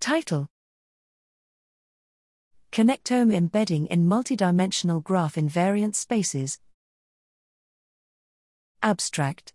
Title Connectome embedding in multidimensional graph invariant spaces. Abstract